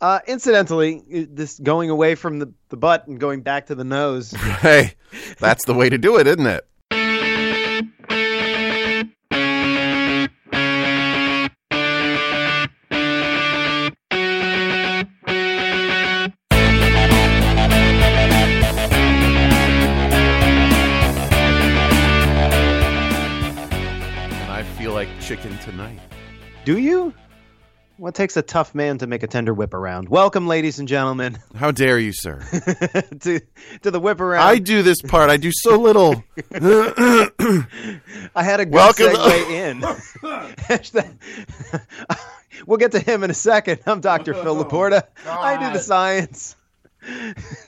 Uh, incidentally, this going away from the, the butt and going back to the nose. Hey, that's the way to do it, isn't it? What takes a tough man to make a tender whip around? Welcome, ladies and gentlemen, How dare you, sir? to to the whip around. I do this part. I do so little. I had a good Welcome- segue in. Hashtag- we'll get to him in a second. I'm Dr. Phil Laporta. I do the science.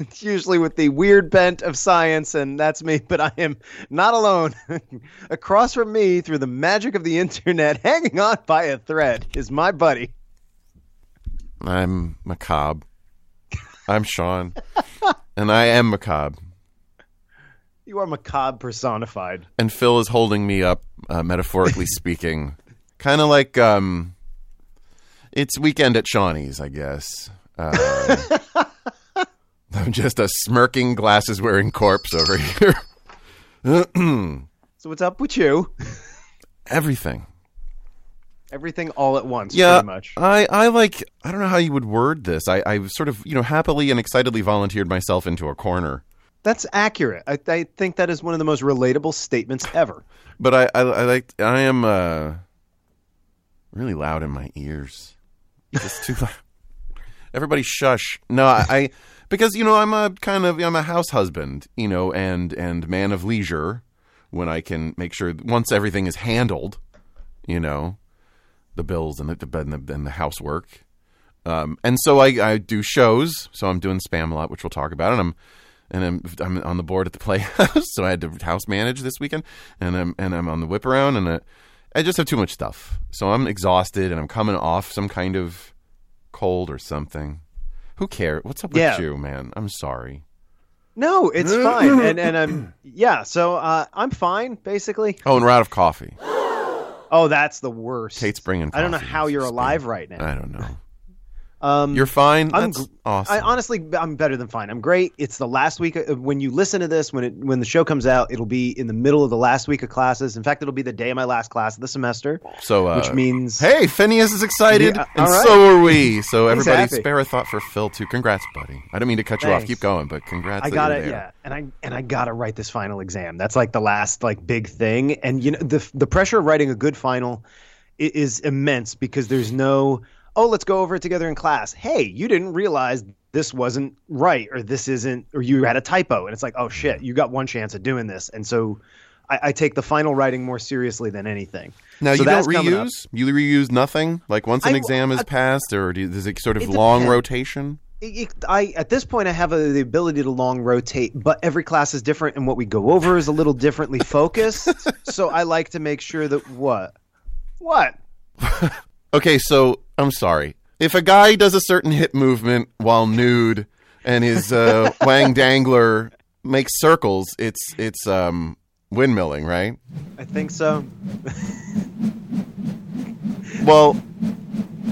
It's usually with the weird bent of science, and that's me, but I am not alone. Across from me, through the magic of the internet, hanging on by a thread, is my buddy. I'm macabre. I'm Shaun, and I am macabre. You are macabre personified. And Phil is holding me up, uh, metaphorically speaking, kind of like um, it's weekend at Shawnee's, I guess. Um, I'm just a smirking, glasses wearing corpse over here. So what's up with you? Everything. Everything all at once, Yeah, pretty much. I, I like. I don't know how you would word this. I, I sort of, you know, happily and excitedly volunteered myself into a corner. That's accurate. I, I think that is one of the most relatable statements ever. But I, I, I like. I am uh, really loud in my ears. Just too loud. Everybody, shush. No, I, I, because you know I'm a kind of I'm a house husband, you know, and and man of leisure. When I can make sure once everything is handled, you know, the bills and the and the, and the housework. Um, and so I, I do shows. So I'm doing Spamalot, which we'll talk about. And I'm and I'm I'm on the board at the Playhouse, so I had to house manage this weekend, and I'm and I'm on the whip around, and uh, I just have too much stuff. So I'm exhausted, and I'm coming off some kind of cold or something. Who cares? What's up with you, man? I'm sorry. No, it's fine. And and I'm yeah, so uh, I'm fine basically. Oh, and we're out of coffee. Oh, that's the worst. Kate's bringing. I don't know how you're alive right now. I don't know. Um You're fine. I'm That's awesome. I honestly I'm better than fine. I'm great. It's the last week of, when you listen to this when it when the show comes out, it'll be in the middle of the last week of classes. In fact, it'll be the day of my last class of the semester, so, uh, which means Hey, Phineas is excited, Yeah, and right. so are we. So everybody, happy. spare a thought for Phil too. Congrats, buddy. I don't mean to cut you off. Keep going, but congrats. I got it, yeah, and I and I got to write this final exam. That's like the last like big thing, and you know the the pressure of writing a good final is immense because there's no oh let's go over it together in class. Hey, you didn't realize this wasn't right, or this isn't, or you had a typo, and it's like oh shit, you got one chance at doing this, and so. I, I take the final writing more seriously than anything. Now So you don't reuse. You reuse nothing. Like once an I- exam is I- passed, or do it sort of It long depends. rotation? I at this point I have a, the ability to long rotate, but every class is different, and what we go over is a little differently focused. so I like to make sure that what, what? Okay, so I'm sorry. If a guy does a certain hip movement while nude and his uh, wang dangler makes circles, it's it's um, windmilling, right? I think so. Well,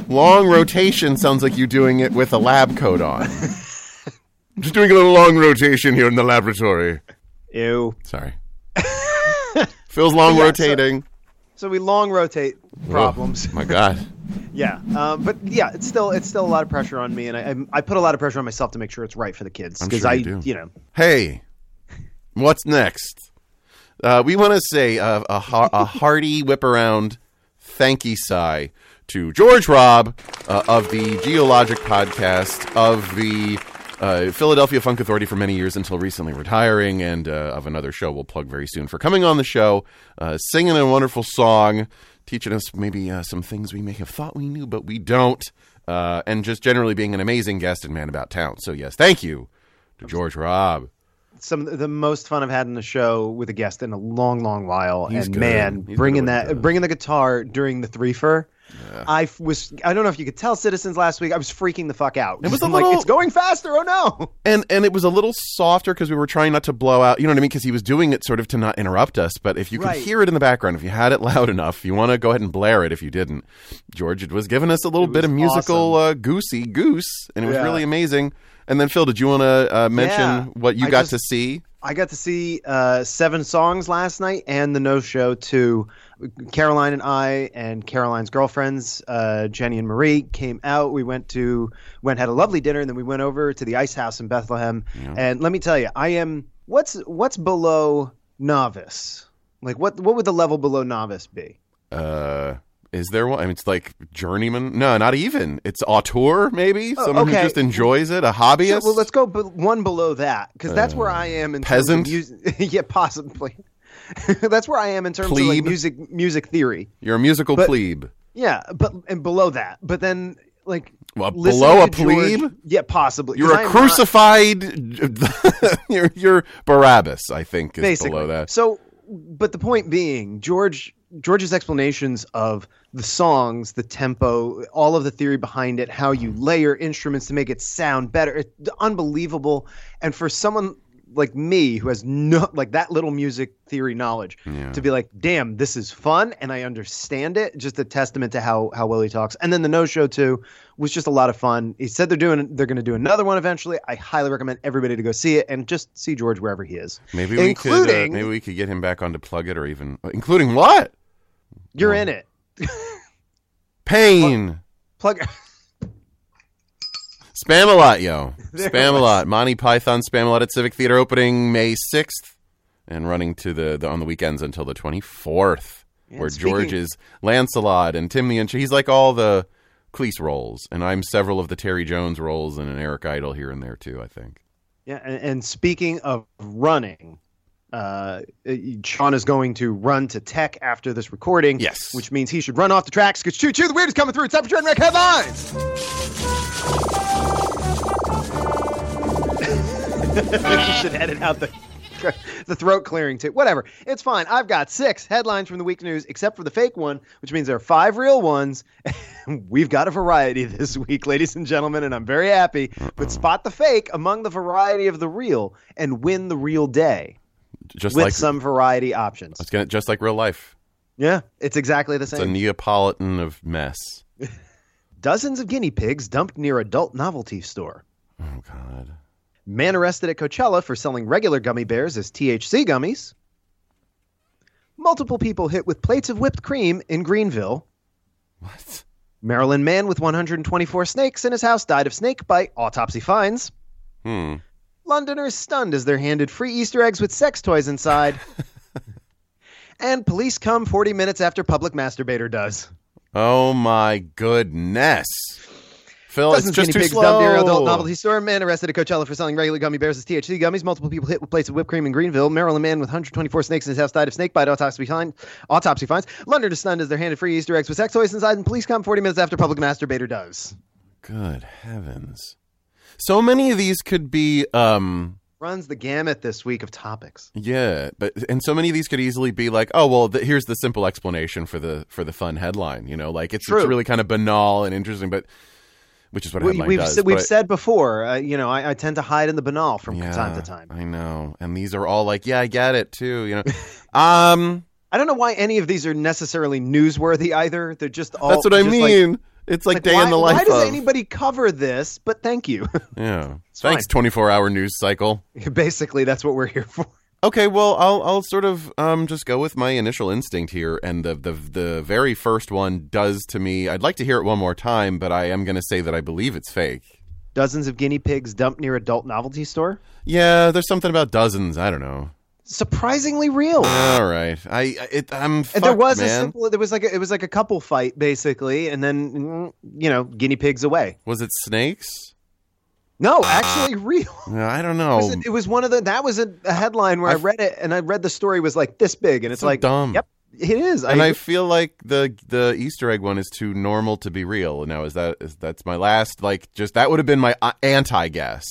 long rotation sounds like you doing it with a lab coat on. Just doing a little long rotation here in the laboratory. Ew. Sorry. Phil's long Yeah, so- rotating. So we long rotate problems. Oh, my God. Yeah, um, but yeah, it's still it's still a lot of pressure on me, and I I, put a lot of pressure on myself to make sure it's right for the kids because sure I you you know Hey, what's next? Uh, we want to say a, har- a hearty whip around thank you sigh to George Hrab uh, of the Geologic podcast, of the uh, Philadelphia Funk Authority for many years until recently retiring, and uh, of another show we'll plug very soon for coming on the show, uh, singing a wonderful song, teaching us maybe uh, some things we may have thought we knew, but we don't, uh, and just generally being an amazing guest and man about town. So, yes, thank you to George Hrab. some of the most fun I've had in the show with a guest in a long, long while. He's and good. man, He's bringing good at what he that, bringing the guitar during the threefer, I was I don't know if you could tell citizens last week I was freaking the fuck out. It was I'm like, little- it's going faster. Oh no. and and it was a little softer because we were trying not to blow out. You know what I mean? Because he was doing it sort of to not interrupt us. But if you could Right. hear it in the background, if you had it loud enough, you want to go ahead and blare it. If you didn't, George was giving us a little It bit of musical uh, goosey goose, and it was Yeah. really amazing. And then Phil, did you want to uh, mention Yeah. what you I got just- to see? I got to see uh, seven songs last night and the no show to Caroline and I and Caroline's girlfriends, uh, Jenny and Marie, came out. We went to went had a lovely dinner, and then we went over to the Ice House in Bethlehem. And let me tell you, I am what's what's below novice. Like what what would the level below novice be? Uh, is there one? I mean, it's like journeyman. No, not even. It's auteur, maybe someone who Oh, just enjoys it. A So, hobbyist. well, let's go be- one below that because that's where I am in peasant? Terms of mus- yeah, possibly. that's where I am in terms of like Plebe? music music theory. You're a musical But- plebe. Yeah, but and below that, but then like Well, below a to George- plebe. yeah, possibly. You're a I'm not- crucified. you're, you're Barabbas, I think, is basically. below that. So, but the point being, George George's explanations of the songs, the tempo, all of the theory behind it, how you layer instruments to make it sound better, it's unbelievable. And for someone like me who has no like that little music theory knowledge Yeah. to be like damn this is fun and i understand it just a testament to how how well he talks and then the no show too was just a lot of fun he said they're doing they're going to do another one eventually i highly recommend everybody to go see it and just see george wherever he is Maybe we could. Uh, including- maybe we could get him back on to plug it, or even including what you're in it pain. plug Spamalot, yo. Spamalot. Monty Python Spamalot at Civic Theater opening May sixth, and running to the, the on the weekends until the twenty fourth, Yeah, where speaking- George is Lancelot and Tim the Inch. He's like all the Cleese roles, and I'm several of the Terry Jones roles and an Eric Idle here and there too. I think. yeah and, and speaking of running uh, Shaun is going to run to tech after this recording. Yes. Which means he should run off the tracks because Choo Choo the Weird is coming through. It's time for Trainwreck Headlines. You should edit out the the throat clearing too. Whatever. It's fine. I've got six headlines from the week news, except for the fake one, which means there are five real ones. We've got a variety this week, ladies and gentlemen, and I'm very happy. But spot the fake among the variety of the real and win the real day Just with like some variety options. it's gonna just like real life. Yeah, it's exactly the It's a. Neapolitan of mess. Dozens of guinea pigs dumped near adult novelty store. Oh God. Man arrested at Coachella for selling regular gummy bears as THC gummies. Multiple people hit with plates of whipped cream in Greenville. What? Maryland man with 124 snakes in his house died of snake bite. Autopsy finds. Hmm. Londoners stunned as they're handed free Easter eggs with sex toys inside. and police come 40 minutes after public masturbator does. Oh my goodness. Phil, Dozens it's just too pigs dumped near adult novelty store. Man arrested at Coachella for selling regular gummy bears as THC gummies. Multiple people hit with plates of whipped cream in Greenville. Maryland man with 124 snakes in his house died of snake bite. Autopsy, find, autopsy finds. London is stunned as they're handed free Easter eggs with sex toys inside, and police come 40 minutes after public masturbator does. Good heavens. So many of these could be um Runs the gamut this week of topics. yeah, but and so many of these could easily be like, oh well, th- here's the simple explanation for the for the fun headline. You know, like it's, True. it's really kind of banal and interesting, but which is what We, we've does. said, we've but- said before, uh, you know, I, I tend to hide in the banal from yeah, time to time. I know, and these are all like, yeah, I get it too. You know, um, I don't know why any of these are necessarily newsworthy either. They're just all. that's what I just like- mean. it's like, day why, in the life Why does of. anybody cover this? But thank you. yeah, thanks. Twenty four hour news cycle. Basically, that's what we're here for. Okay, well, I'll I'll sort of um just go with my initial instinct here, and the the the very first one does to me. I'd like to hear it one more time, but I am going to say that I believe it's fake. Dozens of guinea pigs dumped near adult novelty store. Yeah, there's something about dozens. I don't know. Surprisingly real. All right, I it I'm and there was a simple. There was like a, it was like a couple fight basically, and then you know guinea pigs away. Was it snakes? No, actually real. I don't It know. was, a, it was one of the. That was a, a headline where I, I've- read it, and I read the story was like this big, and it's So like dumb. Yep, it is. and I I, feel like the the Easter egg one is too normal to be real. Now is that is that's my last like just that would have been my uh, anti guess.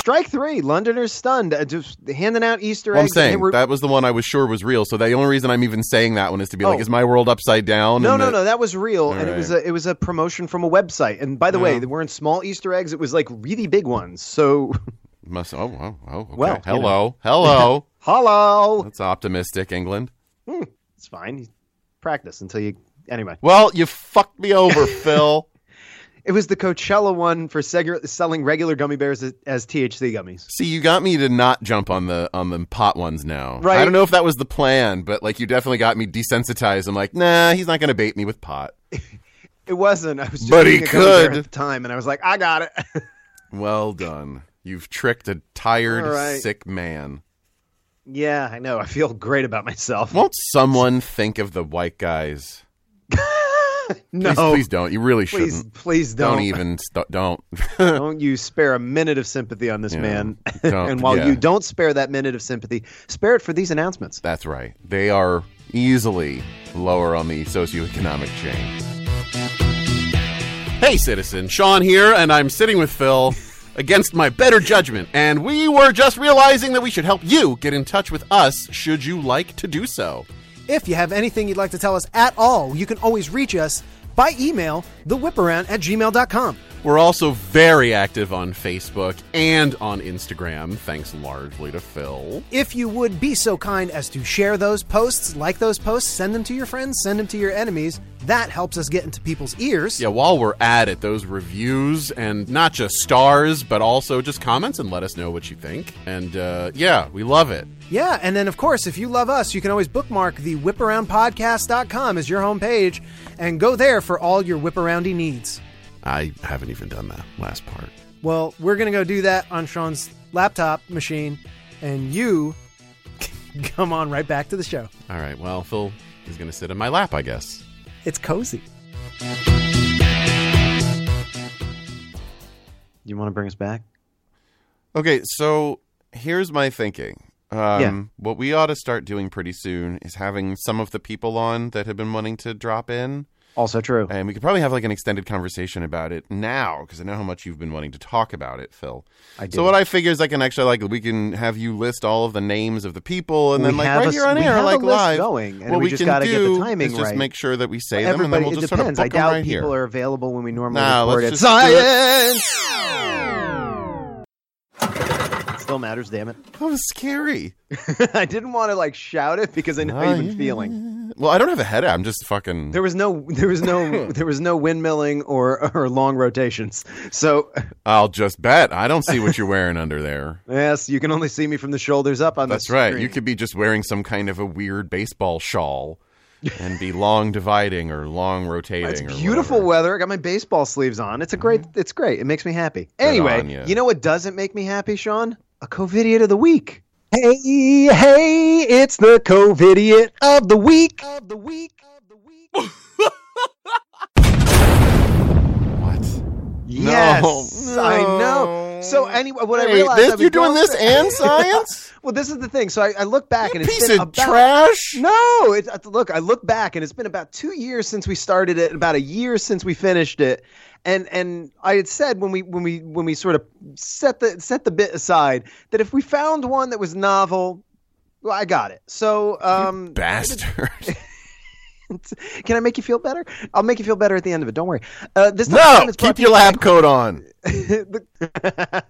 Strike three. Londoners stunned. Uh, just handing out Easter Well, I'm eggs. saying were- that was the one I was sure was real. So the only reason I'm even saying that one is to be like, Oh. is my world upside down? no, no, the- no. That was real, and it was a it was a promotion from a website. And by the way, they weren't small Easter eggs. It was like really big ones. So, Must. Oh, oh, oh. Okay. Well, you hello, hello. hello. That's optimistic, England. It's fine. You practice until you. Anyway, Well, you fucked me over, Phil. It was the Coachella one for seg- selling regular gummy bears as, as THC gummies. See, you got me to not jump on the on the pot ones now. Right. I don't know if that was the plan, but like you definitely got me desensitized. I'm like, nah, he's not going to bait me with pot. It wasn't. I was just But he eating a gummy bear could. at the time, and I was like, I got it. Well done. You've tricked a tired, right. sick man. yeah, I know. I feel great about myself. Won't someone think of the white guys? no, Please, please don't. You really please, shouldn't. please Don't, don't. even. St- don't. don't you spare a minute of sympathy on this Yeah, man. and while yeah. you don't spare that minute of sympathy, spare it for these announcements. That's right. They are easily lower on the socioeconomic chain. Hey, citizen. Shaun here, and I'm sitting with Phil against my better judgment. And we were just realizing that we should help you get in touch with us should you like to do so. If you have anything you'd like to tell us at all, you can always reach us by email, thewhiparound at gmail.com. We're also very active on Facebook and on Instagram, thanks largely to Phil. If you would be so kind as to share those posts, like those posts, send them to your friends, send them to your enemies, that helps us get into people's ears. Yeah, while we're at it, those reviews and not just stars, but also just comments and let us know what you think. And uh, yeah, we love it. Yeah, and then of course, if you love us, you can always bookmark the whiparoundpodcast.com as your homepage and go there for all your whiparoundy needs. I haven't even done that last part. Well, we're going to go do that on Shaun's laptop machine, and you come on right back to the show. All right, well, Phil is going to sit in my lap, I guess. It's cozy. You want to bring us back? Okay, so here's my thinking. Um, Yeah. What we ought to start doing pretty soon is having some of the people on that have been wanting to drop in. Also true. And we could probably have like an extended conversation about it now because I know how much you've been wanting to talk about it, Phil. I do. So what I figure is I can actually like we can have you list all of the names of the people and We then like right a- here on we air like live going, and what we we just can gotta get the do timing is just right. make sure that we say them and then we'll just depends. sort I of book 'em doubt right people here. are available when we normally Nah, record let's it. Science. Still matters, damn it. That was scary. I didn't want to like shout it because I know how you've been feeling. Well, I don't have a headache. I'm just fucking. There was no, there was no, there was no windmilling or or long rotations. So I'll just bet. I don't see what you're wearing under there. yes, you can only see me from the shoulders up on That's right. You could be just wearing some kind of a weird baseball shawl and be long dividing or long rotating. It's beautiful whatever. weather. I got my baseball sleeves on. It's a great. Mm-hmm. It's great. It makes me happy. Anyway, on you know what doesn't make me happy, Shaun? A covidiot of the week. Hey, hey! It's the covidiot of the week. Of the week. Of the week. What? Yes, No, I know. So anyway, what I realized this, you're doing this and science? well, this is the thing. So I, I look back and it's Piece been of about, trash. No, it's look. I look back and it's been about two years since we started it, about a year since we finished it. And and I had said when we when we when we sort of set the set the bit aside that if we found one that was novel, well, I got it. So um, Bastard. can I make you feel better? I'll make you feel better at the end of it. Don't worry. Uh, this no, keep your lab coat on. The-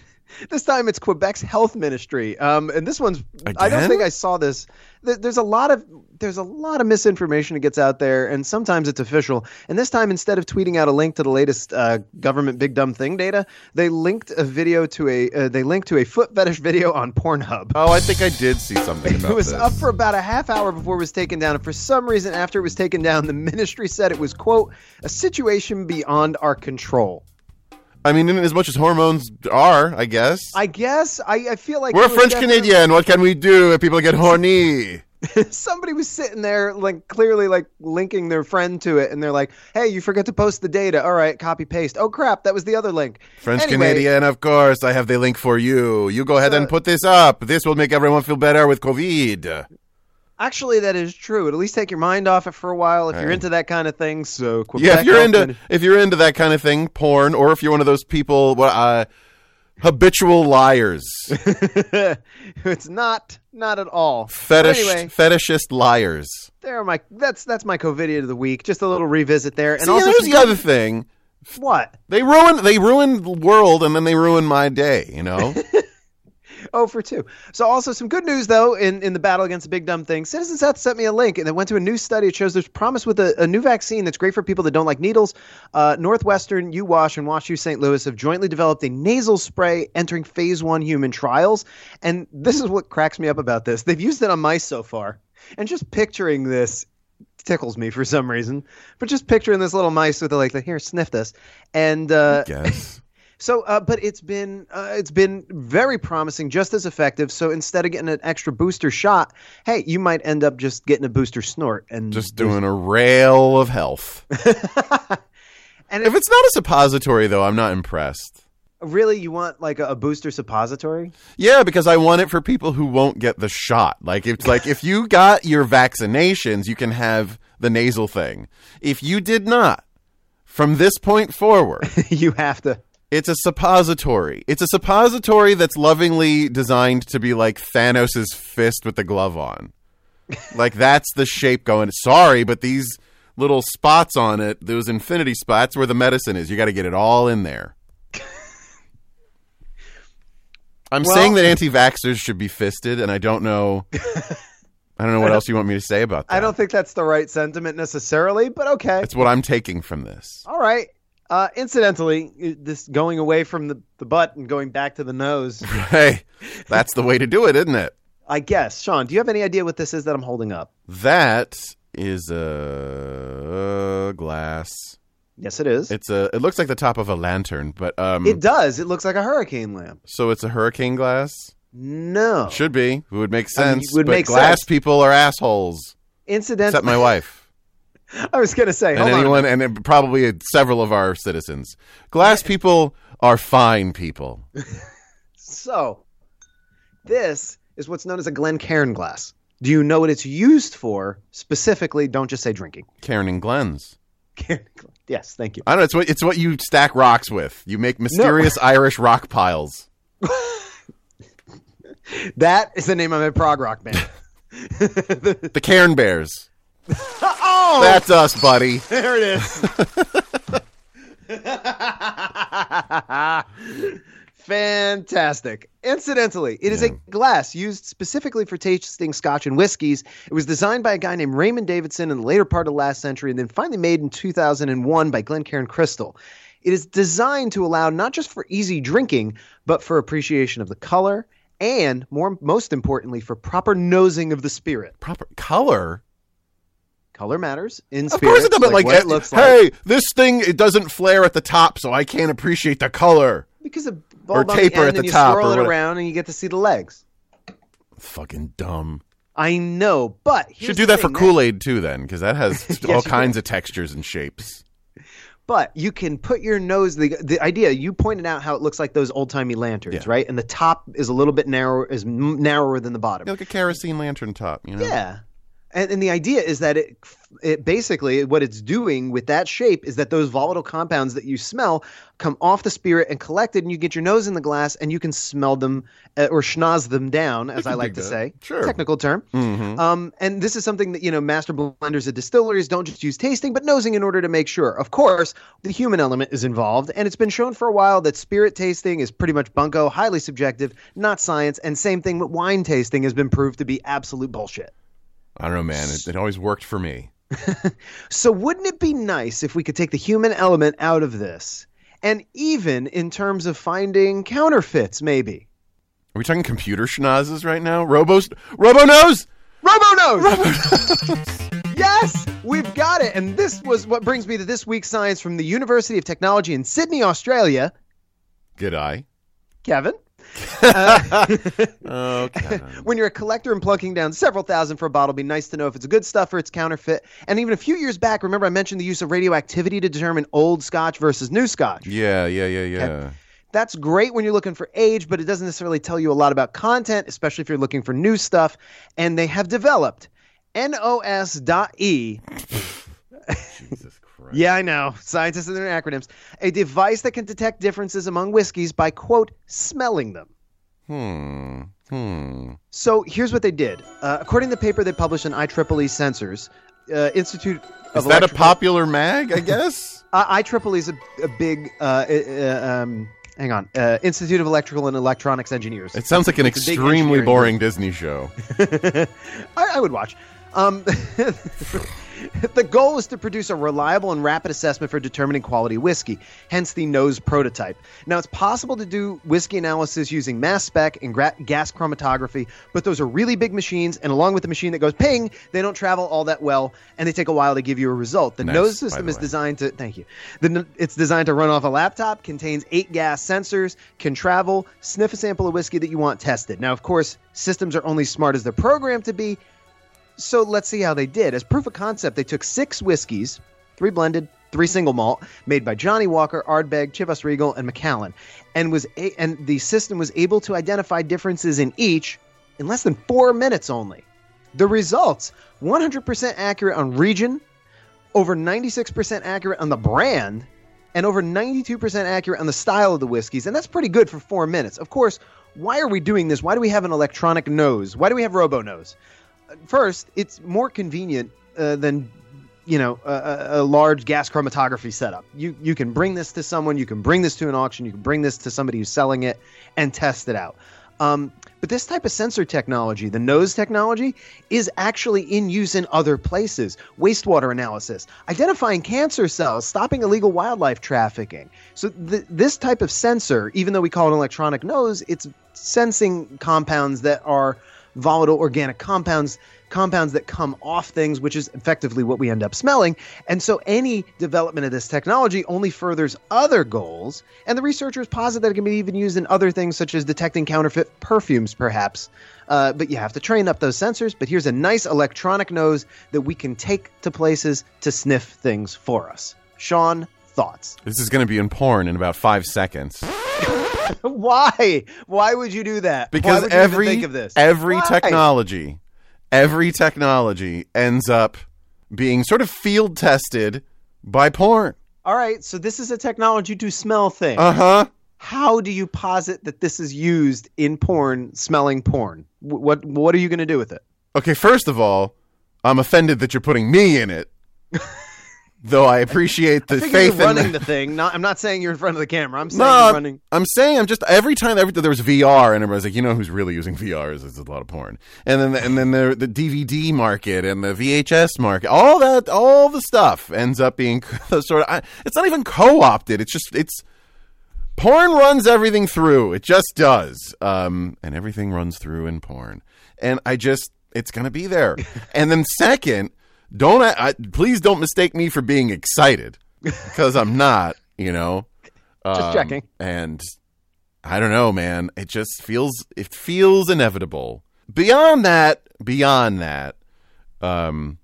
this time it's Quebec's health ministry. Um, and this one's I don't think I saw this. There's a lot of there's a lot of misinformation that gets out there, and sometimes it's official. And this time, instead of tweeting out a link to the latest uh, government big dumb thing data, they linked a video to a uh, they linked to a foot fetish video on Pornhub. Oh, I think I did see something about this. It was this. up for about a half hour before it was taken down, and for some reason, after it was taken down, the ministry said it was quote a situation beyond our control. I mean, in as much as hormones are, I guess. I guess I, I feel like We're French definitely- Canadian. What can we do if people get horny? somebody was sitting there like clearly like linking their friend to it and they're like hey you forgot to post the data all right copy paste oh crap that was the other link French Anyway, Canadian, of course. I have the link for you. You go ahead So- and put this up. This will make everyone feel better with COVID. Actually that is true at least take your mind off it for a while if you're into that kind of thing so Yeah, if you're into if you're into that kind of thing, porn, or if you're one of those people, well, uh, habitual liars, it's not, not at all. fetish, Anyway. fetishist liars. There are my that's that's my covidiot of the week. Just a little revisit there, and See, also there's some the other thing. what? They ruin they ruined the world and then they ruined my day. You know. Oh, for two. So also some good news though in, in the battle against the big dumb thing. Citizen Health sent me a link and it went to a new study. It shows there's promise with a, a new vaccine that's great for people that don't like needles. Uh, Northwestern, UWash, and WashU St. Louis have jointly developed a nasal spray entering phase one human trials. And this is what cracks me up about this. They've used it on mice so far. And just picturing this tickles me for some reason. But just picturing this little mice with the like, here, sniff this. And uh. So, uh, but it's been uh, it's been very promising, just as effective. So instead of getting an extra booster shot, hey, you might end up just getting a booster snort and Just doing a rail of health. And If it's not a suppository, though, I'm not impressed. really, you want like a, a booster suppository? Yeah, because I want it for people who won't get the shot. Like it's like if you got your vaccinations, you can have the nasal thing. If you did not, from this point forward, you have to. It's a suppository. It's a suppository that's lovingly designed to be like Thanos' fist with the glove on. like that's the shape going. Sorry, but these little spots on it, those infinity spots where the medicine is, you got to get it all in there. I'm Well- saying that anti-vaxxers should be fisted, and I don't know. I don't know what else you want me to say about that. I don't think that's the right sentiment necessarily, but okay. That's what I'm taking from this. All right. Uh, incidentally, this going away from the, the butt and going back to the nose, Hey, that's the way to do it, isn't it? I guess. Shaun, do you have any idea what this is that I'm holding up? That is a glass. Yes, it is. It's a. It looks like the top of a lantern, but um. it does. It looks like a hurricane lamp. so it's a hurricane glass. No. Should be. It would make I mean, sense. it would but make glass sense. people are assholes. Incidentally, Except my wife I was gonna say, and on anyone, minute. and probably several of our citizens. Glass people are fine people. So, this is what's known as a Glencairn glass. Do you know what it's used for specifically? Don't just say drinking. Cairn and Glens. Cairn gla- yes, thank you. I don't know. It's what it's what you stack rocks with. You make mysterious Irish rock piles. That is the name of my prog rock band. The Cairn Bears. Oh, That's us, buddy. there it is. Fantastic. Incidentally, it is a glass used specifically for tasting scotch and whiskeys. It was designed by a guy named Raymond Davidson in the later part of last century and then finally made in 2001 by Glencairn Crystal. It is designed to allow not just for easy drinking, but for appreciation of the color and more most importantly for proper nosing of the spirit. Proper color. Color matters in Of spirit. course it does, but like, what it looks like. hey, this thing it doesn't flare at the top, so I can't appreciate the color. Because Or bulb on taper the end at the you top swirl or it whatever. around and you get to see the legs. Fucking dumb. I know, but here's Should do the that for Kool Aid too, then, because that has all you kinds of textures and shapes. But you can put your nose. The the idea you pointed out how it looks like those old timey lanterns, Yeah. right? And the top is a little bit narrower, is narrower than the bottom. like a kerosene lantern top, you know? Yeah. And, and the idea is that it, it basically what it's doing with that shape is that those volatile compounds that you smell come off the spirit and collected, and you get your nose in the glass and you can smell them uh, or schnoz them down, as I like to that. say. Sure. Technical term. Mhm. Um, and this is something that you know master blenders at distilleries don't just use tasting, but nosing in order to make sure. Of course, the human element is involved, and it's been shown for a while that spirit tasting is pretty much bunko, highly subjective, not science. And same thing with wine tasting has been proved to be absolute bullshit. I don't know, man. It, it always worked for me. So wouldn't it be nice if we could take the human element out of this, and even in terms of finding counterfeits, maybe. Are we talking computer schnozzes right now? Robo, Robo nose. Robo nose. yes, we've got it. And this was what brings me to this week's science from the University of Technology in Sydney, Australia. Good eye. Kevin, Okay. when you're a collector and plunking down several thousand for a bottle, it'd be nice to know if it's good stuff or it's counterfeit. And even a few years back, remember I mentioned the use of radioactivity to determine old scotch versus new scotch. yeah, yeah, yeah, yeah. That's great when you're looking for age, but it doesn't necessarily tell you a lot about content, especially if you're looking for new stuff. And they have developed NOS.E. Jesus Christ. Yeah, I know. Scientists and their acronyms. A device that can detect differences among whiskeys by, quote, smelling them. Hmm. Hmm. So here's what they did. Uh, according to the paper they published in IEEE Sensors, uh, Institute of Is that a popular mag? I guess. Uh, IEEE is a, a big, uh, uh, um, hang on, uh, Institute of Electrical and Electronics Engineers. it sounds like an It's extremely boring Disney show. I, I would watch. Um, the goal is to produce a reliable and rapid assessment for determining quality whiskey, hence the nose prototype. Now, it's possible to do whiskey analysis using mass spec and gra- gas chromatography, but those are really big machines, and along with the machine that goes ping, they don't travel all that well, and they take a while to give you a result. The Nice, nose system is way. designed to, thank you, the, it's designed to run off a laptop, contains eight gas sensors, can travel, sniff a sample of whiskey that you want tested. Now, of course, systems are only smart as they're programmed to be, so let's see how they did. As proof of concept, they took six whiskeys, three blended, three single malt, made by Johnnie Walker, Ardbeg, Chivas Regal, and Macallan, and was a- and the system was able to identify differences in each in less than four minutes only. The results: 100% accurate on region, over 96% accurate on the brand, and over 92% accurate on the style of the whiskeys, and that's pretty good for four minutes. Of course, why are we doing this? Why do we have an electronic nose? Why do we have Robo Nose? First, it's more convenient uh, than you know a, a, large gas chromatography setup. You you can bring this to someone, you can bring this to an auction, you can bring this to somebody who's selling it, and test it out. Um, but this type of sensor technology, the nose technology, is actually in use in other places. Wastewater analysis, identifying cancer cells, stopping illegal wildlife trafficking. So th- this type of sensor, even though we call it an electronic nose, it's sensing compounds that are volatile organic compounds compounds that come off things which is effectively what we end up smelling. And so any development of this technology only furthers other goals. And the researchers posit that it can be even used in other things such as detecting counterfeit perfumes perhaps. Uh, but you have to train up those sensors. But here's a nice electronic nose that we can take to places to sniff things for us. Shaun thoughts? This is going to be in porn in about five seconds. why why would you do that because would you even every think of this every Why? technology every technology ends up being sort of field tested by porn All right, so this is a technology to smell things. uh-huh How do you posit that this is used in porn, smelling porn? What what are you going to do with it? okay first of all i'm offended that you're putting me in it though i appreciate the I faith you're running in the thing. Not, I'm not saying you're in front of the camera. I'm saying no, running. I'm saying I'm just every time every there was VR and everybody's like, you know who's really using VR is, is a lot of porn, and then and then the the DVD market and the VHS market, all that, all the stuff ends up being sort of. I, it's not even co-opted. It's just it's porn runs everything through. It just does, um, and everything runs through in porn, and I just it's gonna be there. and then second, don't I, I, please don't mistake me for being excited because I'm not. You know. Just Um, checking. And I don't know, man. It just feels it feels inevitable. Beyond that, beyond that, um,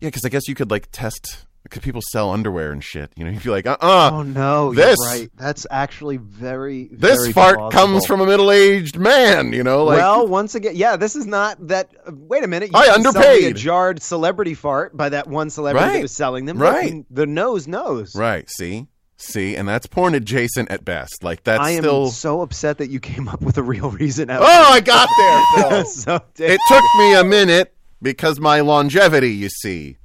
yeah, because I guess you could like test. Because people sell underwear and shit. You know, you'd be like, uh, uh Oh no, this- right. That's actually very. this very fart plausible. comes from a middle-aged man. You know, like well, once again, yeah, this is not that. Uh, wait a minute, you I can sell me underpaid. a jarred celebrity fart by that one celebrity Right. that was selling them. Look, Right. the nose knows. right? See, see, and that's porn adjacent at best. Like that's I am still. so upset that you came up with a real reason. Oh, I got there. So it took me a minute because my longevity. You see.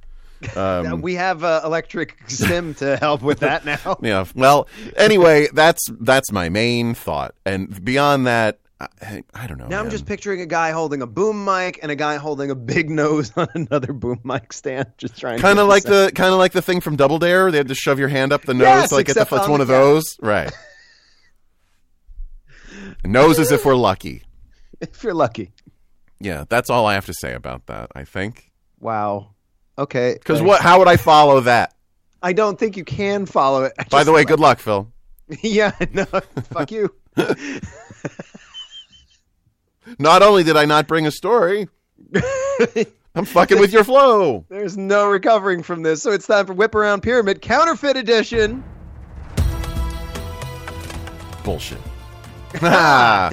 Um, we have uh, electric sim to help with that now. Yeah. Well, anyway, that's that's my main thought, and beyond that, I, I don't know. Now I'm just picturing a guy holding a boom mic and a guy holding a big nose on another boom mic stand, just trying. to kind of like the kind of like the thing from Double Dare. They had to shove your hand up the nose Yes, like. It's on one of those, right? nose as if we're lucky. if you're lucky. Yeah, that's all I have to say about that. I think Wow. Okay. because what? How would I follow that? I don't think you can follow it. I By the way, good luck, Phil. yeah, no, fuck you. Not only did I not bring a story, I'm fucking with your flow. There's no recovering from this, so it's time for Whip Around Pyramid Counterfeit Edition. Bullshit. Ah.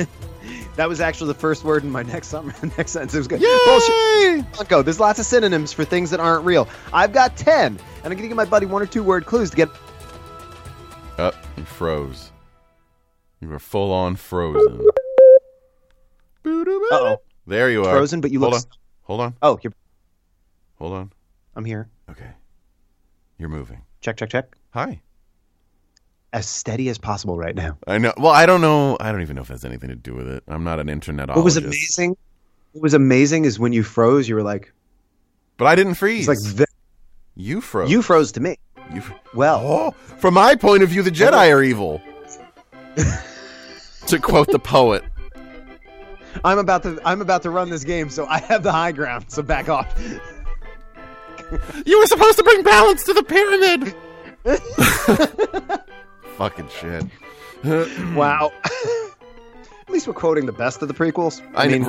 That was actually the first word in my next summer, next sentence. It was good. Yay! Bullshit. Go. There's lots of synonyms for things that aren't real. I've got ten, and I'm gonna give my buddy one or two word clues to get. Oh, you froze. You were full on frozen. Uh-oh. There you are. Frozen, but you hold look. On. Hold on. Oh, you're. Hold on. I'm here. Okay. You're moving. Check, check, check. Hi. As steady as possible right now. I know. Well, I don't know. I don't even know if it has anything to do with it. I'm not an internet. What was amazing? What was amazing is when you froze, you were like, But I didn't freeze. it's like ve- you froze. you froze to me. You fr- Well, Oh, from my point of view, the Jedi are evil. to quote the poet. I'm about to I'm about to run this game, so I have the high ground. So back off. You were supposed to bring balance to the pyramid. Fucking shit. Wow. At least we're quoting the best of the prequels. I, I mean,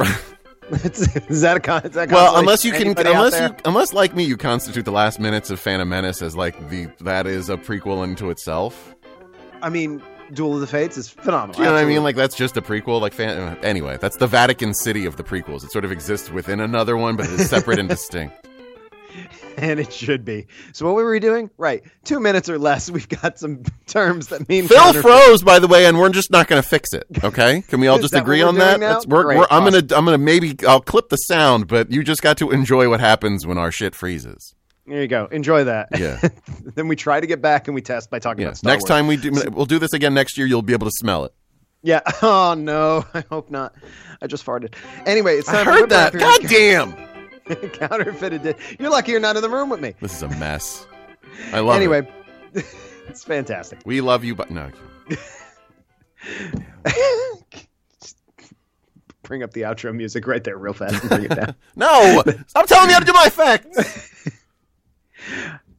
it's, is that a con? Is that well, unless you can, unless you, unless like me, you constitute the last minutes of Phantom Menace as like the that is a prequel into itself. I mean, Duel of the Fates is phenomenal. You know what I mean? Like that's just a prequel. Like fan- uh, anyway, that's the Vatican City of the prequels. It sort of exists within another one, but it's separate and distinct. and it should be. So what were we doing? Right, two minutes or less. We've got some terms that mean Phil froze, by the way, and we're just not going to fix it. Okay? Can we all just agree on that? doing now? That's- we're, Great, we're, I'm awesome. gonna, I'm gonna maybe I'll clip the sound, but you just got to enjoy what happens when our shit freezes. There you go. Enjoy that. Yeah. then we try to get back and we test by talking Yeah. about Star Next Wars. time we do, we'll do this again next year. You'll be able to smell it. Yeah. Oh no. I hope not. I just farted. Anyway, it's I time for heard that. God damn! counterfeited. di- You're lucky you're not in the room with me. This is a mess. I love it. anyway, it's fantastic. We love you, but no. Bring up the outro music right there, real fast, and bring it down. No! Stop telling me how to do my effects!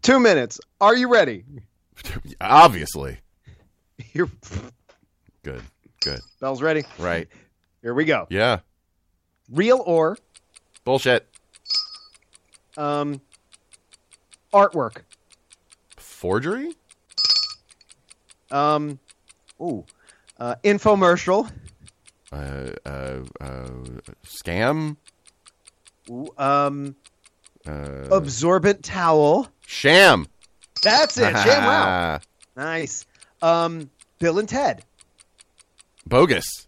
Two minutes. Are you ready? Obviously. You're Good. Good. bell's ready. Right. Here we go. Yeah. Real or Bullshit. Um, artwork. Forgery? Um, ooh, uh, infomercial. Uh, uh, uh, scam? Ooh, um, Uh, absorbent towel. sham. That's it. Sham. wow. Nice. Um, Bill and Ted. Bogus.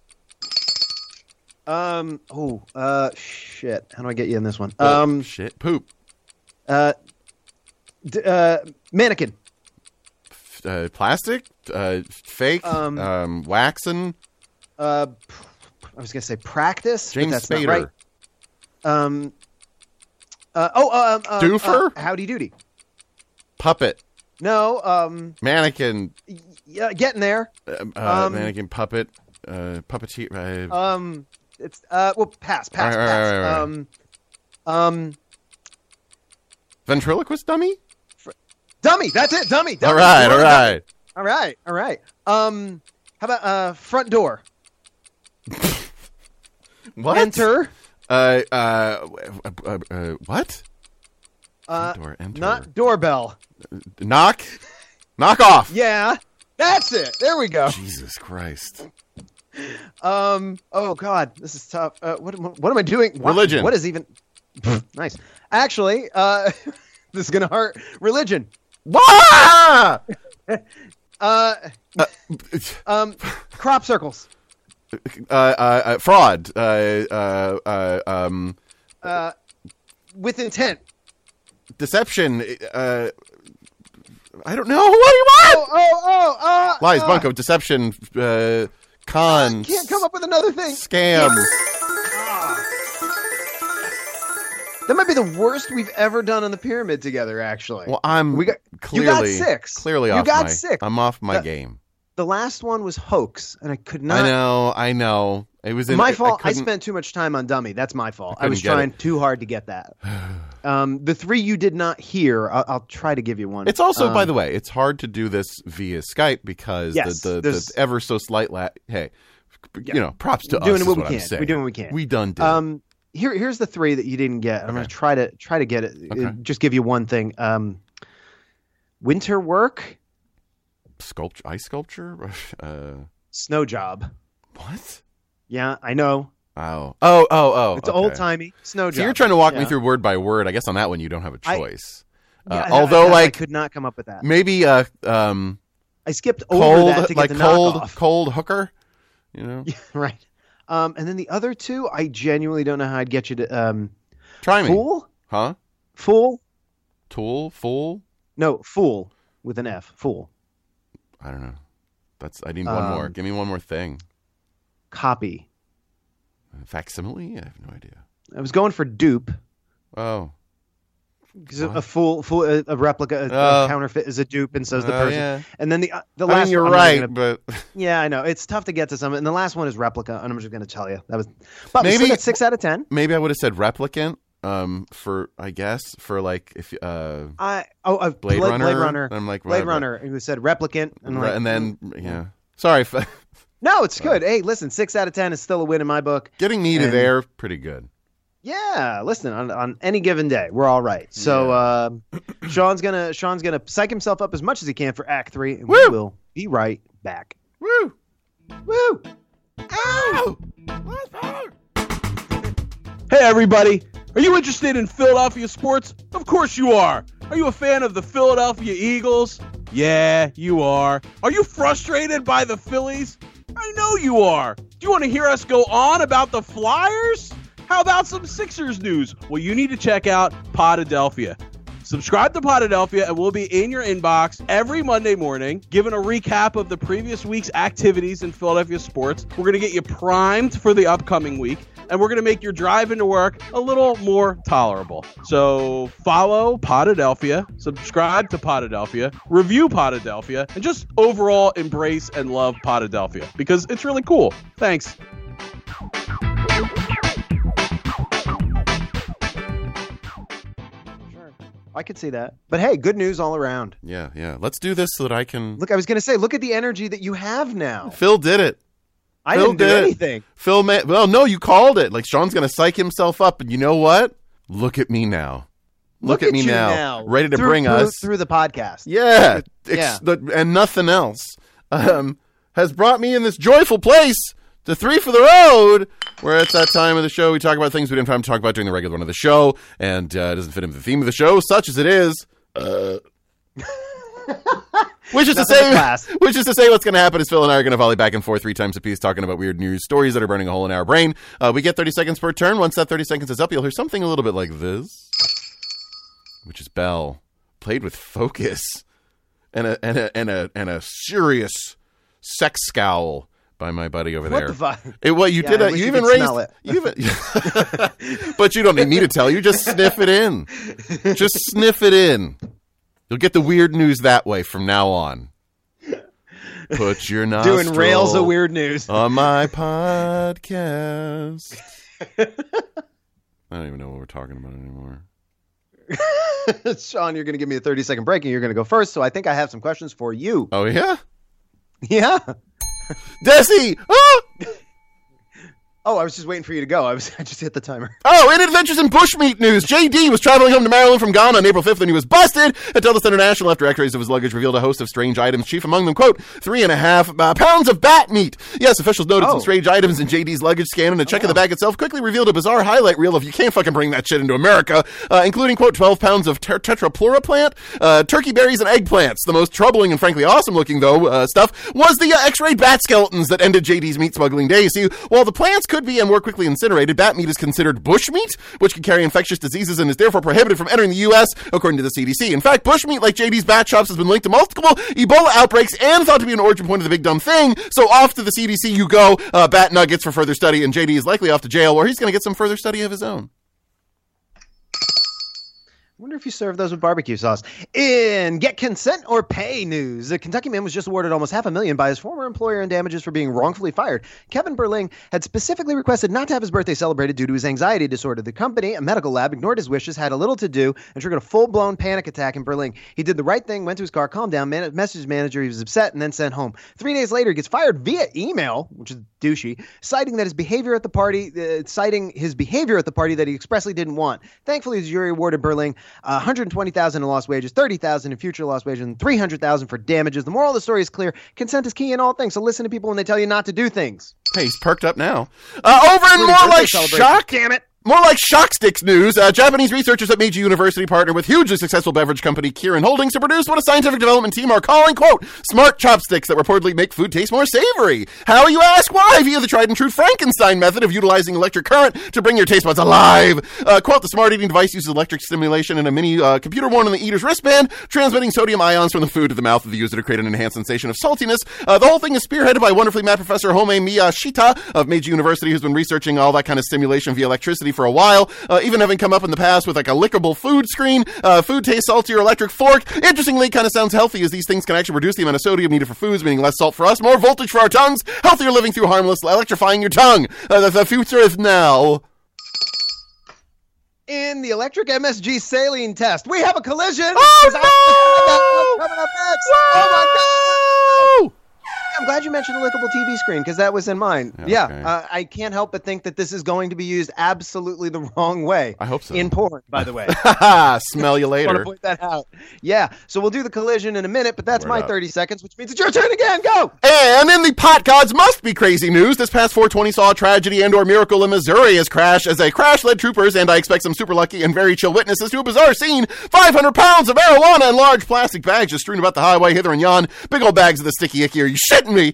Um, oh, uh, shit. How do I get you in this one? Oh, Um, shit. Poop. Uh, d- uh, mannequin. Uh, plastic. Uh, fake. Um, Um, waxen. Uh, I was gonna say practice. James that's Spader. not right. Um. Uh, oh, uh, um, uh, Doofer? Uh, Howdy doody. Puppet. No. Um. Mannequin. Yeah, getting there. Uh, uh, Um, mannequin. Puppet. Uh, puppeteer. Uh, Um. It's uh. Well, pass, pass, right, pass. right, right. Um. Um. Ventriloquist dummy. Dummy. That's it. Dummy. dummy. All right. All right. All right. All right. Um. How about uh front door? What? Enter. Uh, uh, uh, uh, what? Uh. Door, enter. Not doorbell. Knock. Knock off. Yeah. That's it. There we go. Jesus Christ. Um. Oh God, this is tough. Uh, what am I- What am I doing? Religion. What is even? Nice. Actually, uh, this is gonna hurt. Religion. Uh. Uh, Um. Crop circles. uh, uh, uh, fraud. Uh, uh, uh, um, Uh. With intent. deception. Uh, I don't know. What do you want? Oh. Oh. Oh. Uh, Lies, bunko, deception, uh, con, Can't come up with another thing. scam. That might be the worst we've ever done on the pyramid together. Actually. Well, I'm We got- clearly you got six. Clearly You off got my. six. I'm off my That- game. the last one was hoax, and I could not. I know. I know. It was in, my fault. I, couldn't- spent too much time on dummy. That's my fault. I, couldn't was trying it. too hard to get that. Um, the three you did not hear, I'll, I'll try to give you one. It's also, Um, by the way, it's hard to do this via Skype because Yes, the, the, the ever so slight la- hey, Yeah. you know, props to Doing us. Doing what we what can. We're doing what we can. We done did. Um, here, here's the three that you didn't get. I'm Okay. going to try to try to get it. Okay. uh, Just give you one thing. Um, winter work, sculpture, ice sculpture. Uh, snow job. what? Yeah, I know. Oh, oh, oh, oh. It's okay. old timey snow job. So you're trying to walk me through word by word. I guess on that one you don't have a choice. Yeah, uh, I- although, I- I like could not come up with that. maybe uh, um, I skipped over cold, that to get like the cold, knockoff. cold hooker. You know, right. Um, and then the other two, I genuinely don't know how I'd get you to um, try me, fool, huh? fool. Tool, fool. No, fool with an F. Fool. I don't know. That's. I need one more. Um, Give me one more thing. Copy. Facsimile? I have no idea. I was going for dupe Oh, because a, fool, fool, a, a replica, a, Oh. a counterfeit is a dupe, and so the Oh, person. yeah. And then the uh, the I last. mean, you're one, right, gonna- but yeah, I know it's tough to get to some. And the last one is replica, and I'm just going to tell you that was. But Maybe- six out of ten. maybe I would have said replicant. Um, for I guess for like if uh I oh uh, Blade, Blade, Runner. Blade Runner. I'm like Blade Runner. Who said replicant? And, like, and then yeah. Sorry, no, it's good. Hey, listen, six out of ten is still a win in my book. getting me to And- there, pretty good. Yeah, listen, on, on any given day, we're all right. So um Shaun's gonna Shaun's gonna psych himself up as much as he can for Act Three, and we will be right back. Woo! Woo! Ow! Hey, everybody. Are you interested in Philadelphia sports? Of course you are. Are you a fan of the Philadelphia Eagles? Yeah, you are. Are you frustrated by the Phillies? I know you are. Do you want to hear us go on about the Flyers? How about some Sixers news? Well, you need to check out Podadelphia. Subscribe to Podadelphia and we'll be in your inbox every Monday morning, giving a recap of the previous week's activities in Philadelphia sports. We're going to get you primed for the upcoming week, and we're going to make your drive into work a little more tolerable. So follow Podadelphia, subscribe to Podadelphia, review Podadelphia, and just overall embrace and love Podadelphia because it's really cool. Thanks. I could see that. But hey, good news all around. Yeah, yeah. Let's do this so that I can. Look, I was gonna say, look at the energy that you have now. Phil did it. I Phil didn't do it. anything. Phil, ma- well, no, you called it. Like Shaun's gonna psych himself up, and you know what? Look at me now. Look, at, me you now, ready to Through- bring through- us. through the podcast. Yeah, Yeah. the- and nothing else um, has brought me in this joyful place to three for the road, where it's that time of the show we talk about things we didn't have time to talk about during the regular one of the show, and uh, it doesn't fit into the theme of the show, such as it is. Uh, which is to Nothing say, class. which is to say, what's going to happen is Phil and I are going to volley back and forth three times a piece, talking about weird news stories that are burning a hole in our brain. Uh, we get thirty seconds per turn. Once that thirty seconds is up, you'll hear something a little bit like this, which is Bell played with focus and a and a and a and a serious sex scowl by my buddy over What there. the fuck? It, what you Yeah, did? A, you you even raised. it. You even, but you don't need me to tell you. Just sniff it in. Just sniff it in. You'll get the weird news that way from now on. Put your nostril Doing rails of weird news. on my podcast. I don't even know what we're talking about anymore. Sean, you're going to give me a 30 second break and you're going to go first. So I think I have some questions for you. Oh yeah, Yeah. Desi. Ah! Oh, I was just waiting for you to go. I was I just hit the timer. Oh, in Adventures in Bushmeat news, JD was traveling home to Maryland from Ghana on April 5th and he was busted at Dulles International after x-rays of his luggage revealed a host of strange items, chief among them, quote, three and a half uh, pounds of bat meat. Yes, officials noted some Oh. strange items in JD's luggage scan, and a check of the bag itself quickly revealed a bizarre highlight reel of you can't fucking bring that shit into America, uh, including, quote, 12 pounds of ter- tetrapleura plant, uh, turkey berries, and eggplants. The most troubling and frankly awesome looking, though, uh, stuff was the uh, x-rayed bat skeletons that ended JD's meat smuggling days. See, while the plants could be and more quickly incinerated, bat meat is considered bush meat, which can carry infectious diseases and is therefore prohibited from entering the U.S., according to the CDC. In fact, bush meat, like JD's bat shops, has been linked to multiple Ebola outbreaks and thought to be an origin point of the big dumb thing. So off to the CDC you go, uh, bat nuggets for further study, and JD is likely off to jail, where he's going to get some further study of his own. Wonder if you serve those with barbecue sauce. In Get Consent or Pay news, a Kentucky man was just awarded almost half a million by his former employer in damages for being wrongfully fired. Kevin Berling had specifically requested not to have his birthday celebrated due to his anxiety disorder. The company, a medical lab, ignored his wishes, had a little to do, and triggered a full blown panic attack in Berling. He did the right thing, went to his car, calmed down, man- messaged his manager, he was upset, and then sent home. Three days later, he gets fired via email, which is douchey, citing that his behavior at the party, uh, citing his behavior at the party that he expressly didn't want. Thankfully, the jury awarded Berling uh, 120,000 in lost wages, 30,000 in future lost wages, and 300,000 for damages. The moral of the story is clear: consent is key in all things. So listen to people when they tell you not to do things. Hey, he's perked up now. Uh, over in more like shock. Damn it! More like shock sticks news. Uh, Japanese researchers at Meiji University partner with hugely successful beverage company Kirin Holdings to produce what a scientific development team are calling, quote, smart chopsticks that reportedly make food taste more savory. How, you ask? Why? Via the tried and true Frankenstein method of utilizing electric current to bring your taste buds alive. Uh, quote, the smart eating device uses electric stimulation and a mini uh, computer worn on the eater's wristband, transmitting sodium ions from the food to the mouth of the user to create an enhanced sensation of saltiness. Uh, the whole thing is spearheaded by wonderfully mad Professor Homei Miyashita of Meiji University, who's been researching all that kind of stimulation via electricity for a while, uh, even having come up in the past with like a lickable food screen, uh, food tastes saltier, electric fork. Interestingly, kind of sounds healthy as these things can actually reduce the amount of sodium needed for foods, meaning less salt for us, more voltage for our tongues, healthier living through harmless, electrifying your tongue. Uh, the, the future is now. In the electric MSG saline test, we have a collision. Oh, no! coming up next. Oh my god! I'm glad you mentioned the lickable TV screen because that was in mine. Okay. Yeah, uh, I can't help but think that this is going to be used absolutely the wrong way. I hope so. In porn, by the way. Smell you later. want to point that out. Yeah, so we'll do the collision in a minute, but that's Word my up. 30 seconds, which means it's your turn again. Go! And in the pot gods must be crazy news, this past 420 saw a tragedy and or miracle in Missouri as crash as a crash led troopers and I expect some super lucky and very chill witnesses to a bizarre scene. 500 pounds of marijuana in large plastic bags just strewn about the highway hither and yon. Big old bags of the sticky icky. Are you shitting me?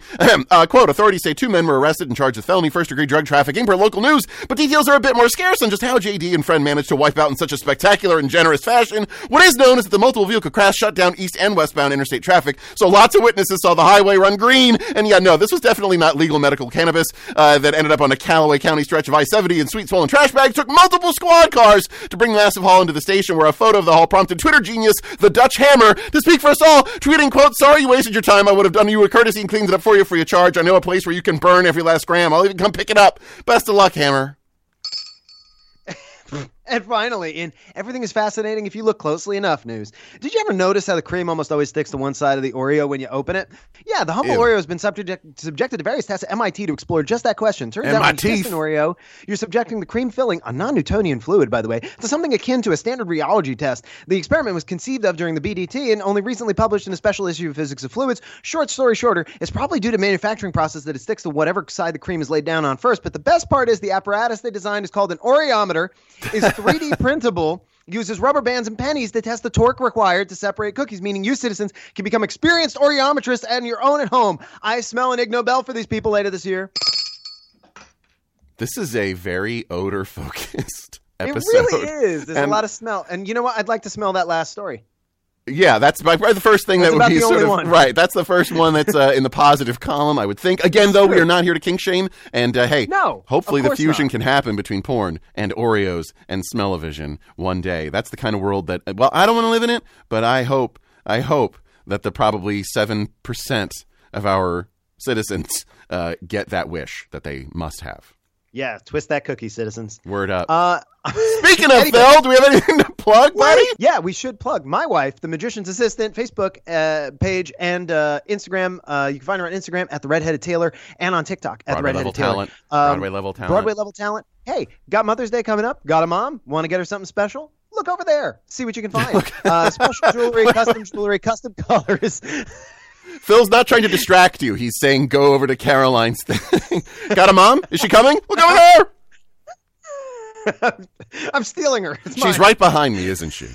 Uh, quote, authorities say two men were arrested and charged with felony first degree drug trafficking per local news, but details are a bit more scarce on just how JD and friend managed to wipe out in such a spectacular and generous fashion. What is known is that the multiple vehicle crash shut down east and westbound interstate traffic, so lots of witnesses saw the highway run green. And yeah, no, this was definitely not legal medical cannabis uh, that ended up on a Callaway County stretch of I 70 and sweet swollen trash bags. Took multiple squad cars to bring massive haul into the station, where a photo of the haul prompted Twitter genius, the Dutch Hammer, to speak for us all, tweeting, quote, Sorry you wasted your time. I would have done you a courtesy and cleaned it up for you for your charge. I know a place where you can burn every last gram. I'll even come pick it up. Best of luck, Hammer. And finally, in Everything is Fascinating If You Look Closely Enough news. Did you ever notice how the cream almost always sticks to one side of the Oreo when you open it? Yeah, the humble Ew. Oreo has been subject, subjected to various tests at MIT to explore just that question. Turns And out when you test an Oreo, you're subjecting the cream filling, a non-Newtonian fluid, by the way, to something akin to a standard rheology test. The experiment was conceived of during the BDT and only recently published in a special issue of Physics of Fluids. Short story shorter, it's probably due to manufacturing process that it sticks to whatever side the cream is laid down on first. But the best part is the apparatus they designed is called an Oreometer, is 3D printable. Uses rubber bands and pennies to test the torque required to separate cookies, meaning you citizens can become experienced Oreometrists and your own at home. I smell an Ig Nobel for these people later this year. This is a very odor focused episode. It really is. There's And- a lot of smell. And you know what? I'd like to smell that last story. Yeah, that's by far the first thing That's that would about be the sort only of one. right. That's the first one that's uh, in the positive column, I would think. Again, though, we are not here to kink shame, and uh, hey, No, hopefully the fusion not. can happen between porn and Oreos and Smell-O-Vision one day. That's the kind of world that. Well, I don't want to live in it, but I hope, I hope that the probably seven percent of our citizens uh, get that wish that they must have. Yeah, twist that cookie, citizens. Word up. Uh, Speaking of anyway. Phil, do we have anything to plug, buddy? Yeah, we should plug my wife, the Magician's Assistant, Facebook uh, page and uh, Instagram. Uh, you can find her on Instagram at the Redheaded Tailor and on TikTok at the Redheaded level Tailor. talent. Um, Broadway level talent. Broadway level talent. Hey, got Mother's Day coming up. Got a mom? Want to get her something special? Look over there. See what you can find. uh, special jewelry, custom jewelry, custom colors. Phil's not trying to distract you. He's saying go over to Caroline's thing. Got a mom? Is she coming? Look over there. I'm stealing her. It's She's mine. right behind me, isn't she?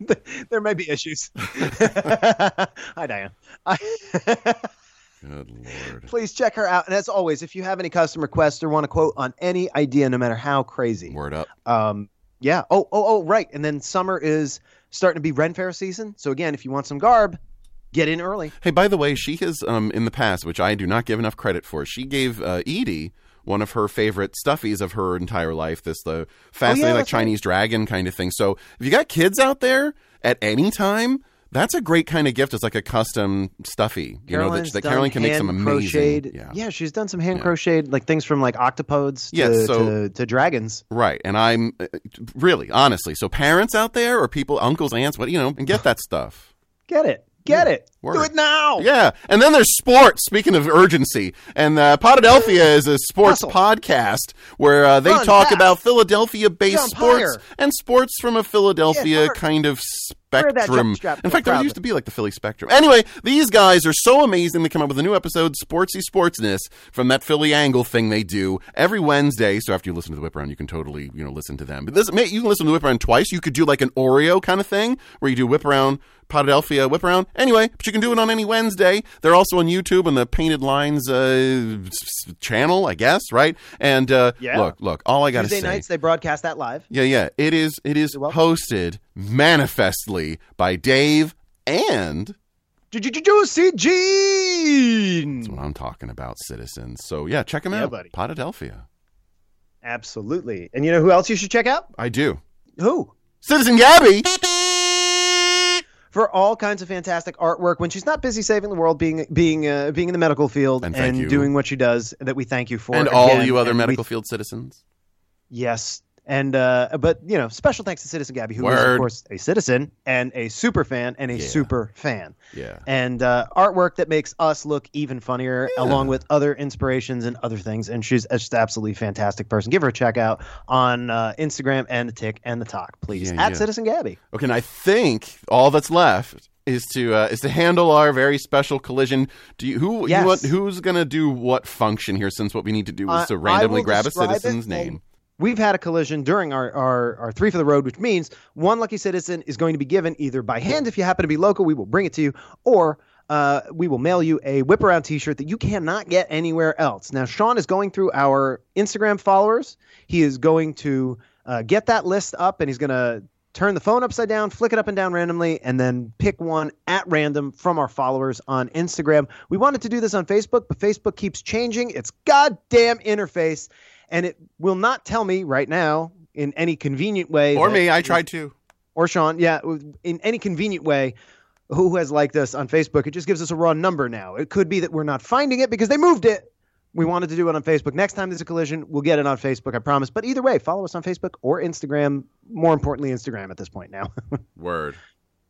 there may be issues. Hi, Diane. I- Good lord. Please check her out. And as always, if you have any custom requests or want to quote on any idea, no matter how crazy, Word up. um, yeah. Oh, oh, oh, right. And then summer is starting to be Ren Fair season. So again, if you want some garb, get in early. Hey, by the way, she has um in the past, which I do not give enough credit for. She gave uh, Edie one of her favorite stuffies of her entire life. This the fascinating like Oh, that's right. Chinese dragon kind of thing. So if you got kids out there at any time. That's a great kind of gift. It's like a custom stuffy. You know, that, Caroline's that Caroline can make some amazing. crocheted. Yeah. Yeah. she's done some hand Yeah. crocheted like things from like octopodes Yeah, to, so- to, to dragons. Right. And I'm uh, really, honestly, so parents out there or people, uncles, aunts, what, you know, and get that stuff. Get it. Get it. Word. Do it now. Yeah, and then there's sports. Speaking of urgency, and uh, Podadelphia is a sports Hustle. podcast where uh, they Run talk fast. about Philadelphia-based sports higher. and sports from a Philadelphia Yeah, kind of spectrum. In fact, there used to be like the Philly Spectrum. Anyway, these guys are so amazing. They come up with a new episode, Sportsy Sportsness, from that Philly angle thing they do every Wednesday. So after you listen to the Whiparound, you can totally you know listen to them. But this, you can listen to the Whiparound twice. You could do like an Oreo kind of thing where you do Whiparound. Podadelphia Whiparound. Anyway, but you can do it on any Wednesday. They're also on YouTube on the Painted Lines uh, channel, I guess, right? And uh, Yeah. look, look, all I got to Tuesday say. nights they broadcast that live. Yeah, yeah. It is it is You're welcome. hosted manifestly by Dave and Juicy Gene. that's what I'm talking about, citizens. So yeah, check him Yeah, out. buddy. Podadelphia. Absolutely. And you know who else you should check out? I do. Who? Citizen Gabby. For all kinds of fantastic artwork when she's not busy saving the world, being being uh, being in the medical field And you. doing what she does, that we thank you for. and all you other And we- medical field citizens. yes. And uh, but you know, special thanks to Citizen Gabby, who is Word. of course a citizen and a super fan and a Yeah. super fan. Yeah. and uh, artwork that makes us look even funnier, Yeah. along with other inspirations and other things. And she's just absolutely fantastic person. Give her a check out on uh, Instagram and the Tick and the Talk, please, Yeah, at. Citizen Gabby. Okay, and I think all that's left is to uh, is to handle our very special collision. Do you who you want, who's gonna do what function here? Since what we need to do is Uh, to randomly grab a citizen's name. We've had a collision during our, our, our three for the road, which means one lucky citizen is going to be given either by hand if you happen to be local, we will bring it to you, or uh, we will mail you a whip around t shirt that you cannot get anywhere else. Now, Shaun is going through our Instagram followers. He is going to uh, get that list up and he's going to turn the phone upside down, flick it up and down randomly, and then pick one at random from our followers on Instagram. We wanted to do this on Facebook, but Facebook keeps changing its goddamn interface, and it will not tell me right now in any convenient way. Or that- me, I tried to. Or Shaun, yeah, in any convenient way. Who has liked us on Facebook? It just gives us a raw number now. It could be that we're not finding it because they moved it. We wanted to do it on Facebook. Next time there's a collision, we'll get it on Facebook, I promise. But either way, follow us on Facebook or Instagram. More importantly, Instagram at this point now. Word.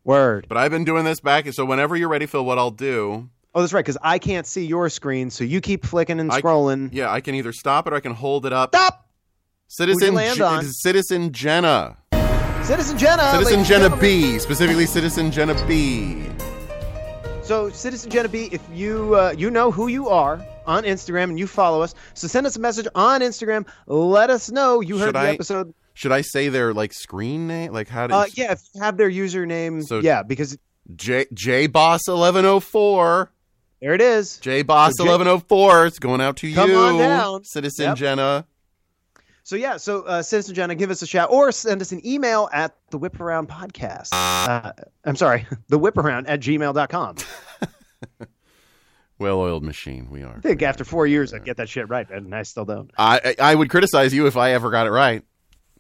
Word. But I've been doing this back, so whenever you're ready, Phil, what I'll do, Oh, that's right, because I can't see your screen, so you keep flicking and I- scrolling. yeah, I can either stop it or I can hold it up. Stop! Citizen, on? Citizen Jenna, Citizen Jenna! Citizen Jenna. B, specifically Citizen Jenna B. So, Citizen Jenna B, if you uh, you know who you are on Instagram and you follow us, so send us a message on Instagram. Let us know you heard Should the I- episode. Should I say their like screen name? Like how Uh, yeah, if you have their username, So- yeah, because J J Boss eleven oh four. There it is. J Boss So J- eleven oh four. It's going out to Come you, on down. Citizen Yep. Jenna. So yeah, so uh, Citizen Jenna, give us a shout or send us an email at the Whiparound Podcast. Uh, I'm sorry, the Whiparound at gmail.com. Well-oiled machine. We are. I think after four years, I'd get that shit right, and I still don't. I I I would criticize you if I ever got it right.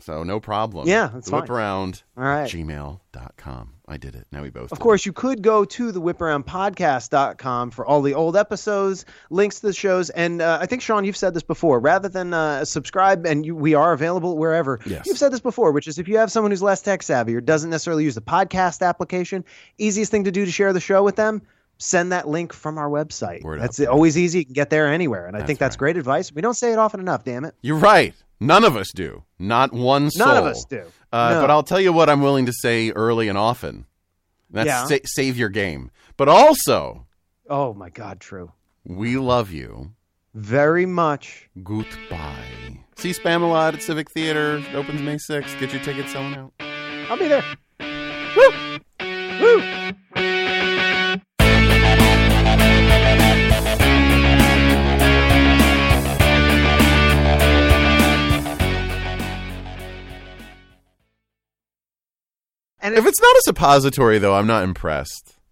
So no problem. Yeah, that's Whip fine. around All right. gmail.com. I did it. Now we both. Of course, you could go to the whiparoundpodcast.com for all the old episodes, links to the shows, and uh, I think Shaun, you've said this before. Rather than uh, subscribe, and you, we are available wherever. Yes. You've said this before, which is if you have someone who's less tech savvy or doesn't necessarily use the podcast application, easiest thing to do to share the show with them. Send that link from our website. Word that's up. always easy. You can get there anywhere, and I That's think that's right. great advice. We don't say it often enough. Damn it, You're right. None of us do. Not one soul. none of us do. Uh, No. But I'll tell you what I'm willing to say early and often. That's Yeah. sa- save your game. But also, Oh my God, true. we love you. Very much. Goodbye. See Spamalot at Civic Theater. It opens May 6th. Get your tickets selling out. I'll be there. Woo! Woo! And If it's not a suppository, though, I'm not impressed.